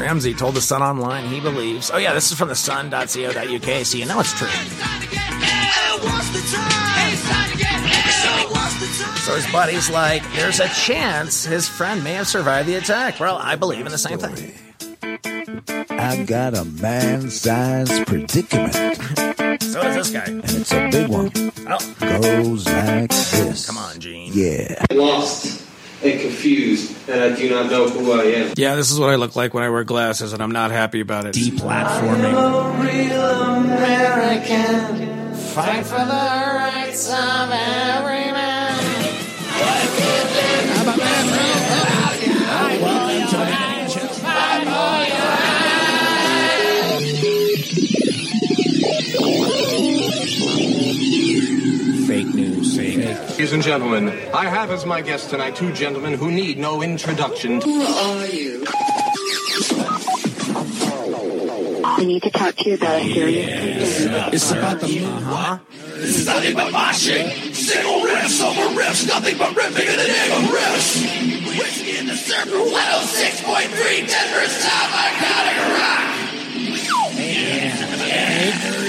Ramsey told the Sun Online he believes. Oh yeah, this is from the Sun.co.uk, so you know it's true. So his buddy's like, there's a chance his friend may have survived the attack. Well, I believe in the same thing. I've got a man-sized predicament, So does this guy. and it's a big one. Oh, Goes like this. come on, Gene. Yeah. lost and confused, and I do not know who I am. Yeah, this is what I look like when I wear glasses, and I'm not happy about it. Deplatforming. Fight for the rights of every news. Fake. Ladies and gentlemen, I have as my guest tonight two gentlemen who need no introduction. Who are you? I need to talk to you about a serious It's about the movie. Uh-huh. This is nothing but moshing. Single riffs over riffs, nothing but ripping in the name of riffs. Whiskey and the Surfer, 106.3 Denver's top iconic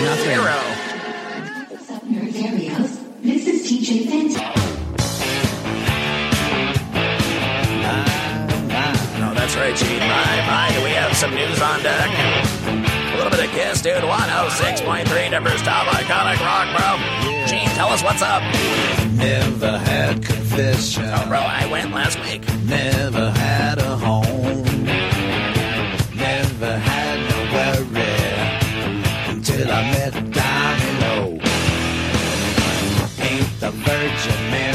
Nothing. Zero. Nerdarios? This is TJ Fantastic. No, that's right, Gene. My, my, do we have some news on deck? A little bit of Kiss, dude. 106.3 Denver's top iconic rock, bro. Gene, tell us what's up. Never had confession. Oh, bro, I went last week. Never had Virgin.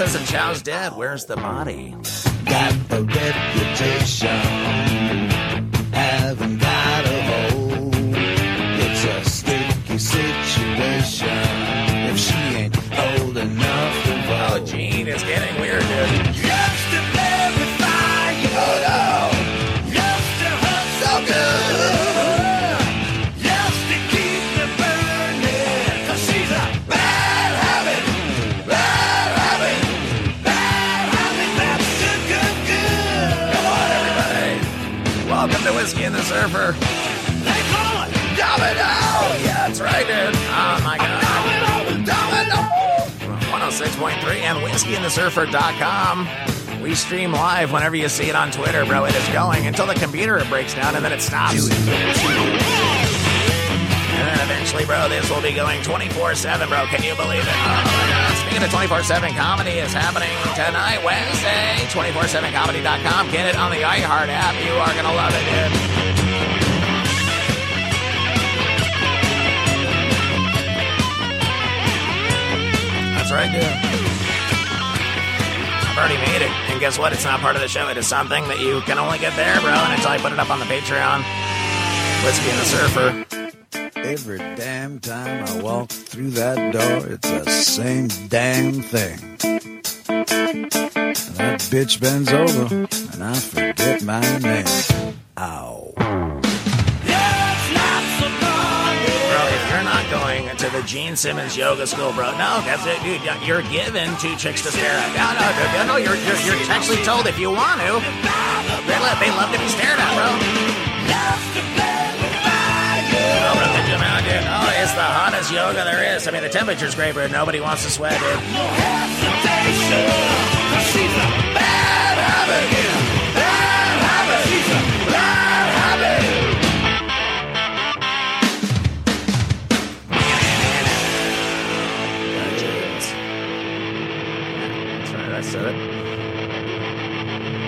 Says, and Chow's dead. Where's the body? got a reputation. Haven't got a hold. It's a sticky situation. If she ain't old enough to Oh, vote. Gene, it's getting weird, dude. Whiskey and the Surfer. They call it Domino! Yeah, that's right, dude. Oh, my God. domino. Domino. 106.3 and whiskeyandthesurfer.com. We stream live whenever you see it on Twitter, bro. It is going until the computer breaks down and then it stops. Eventually, bro, this will be going 24 7, bro. Can you believe it? Oh. Speaking of 24 7, comedy is happening tonight, Wednesday. 247comedy.com. Get it on the iHeart app. You are going to love it, dude. That's right, dude. I've already made it. And guess what? It's not part of the show. It is something that you can only get there, bro. And until I put it up on the Patreon. Whiskey and the Surfer. Every damn time I walk through that door, it's the same damn thing. That bitch bends over, and I forget my name. Ow. Bro, you're not going to the Gene Simmons yoga school, bro, no, that's it, dude. You're given two chicks to stare at. No, no, dude, no, you're, you're, you're told if you want to. They love, they love to be stared at, bro come out, dude. Oh, it's the hottest yoga there is. I mean, the temperature's great, but nobody wants to sweat, dude. No hesitation, she's a bad habit. Bad habit. She's a bad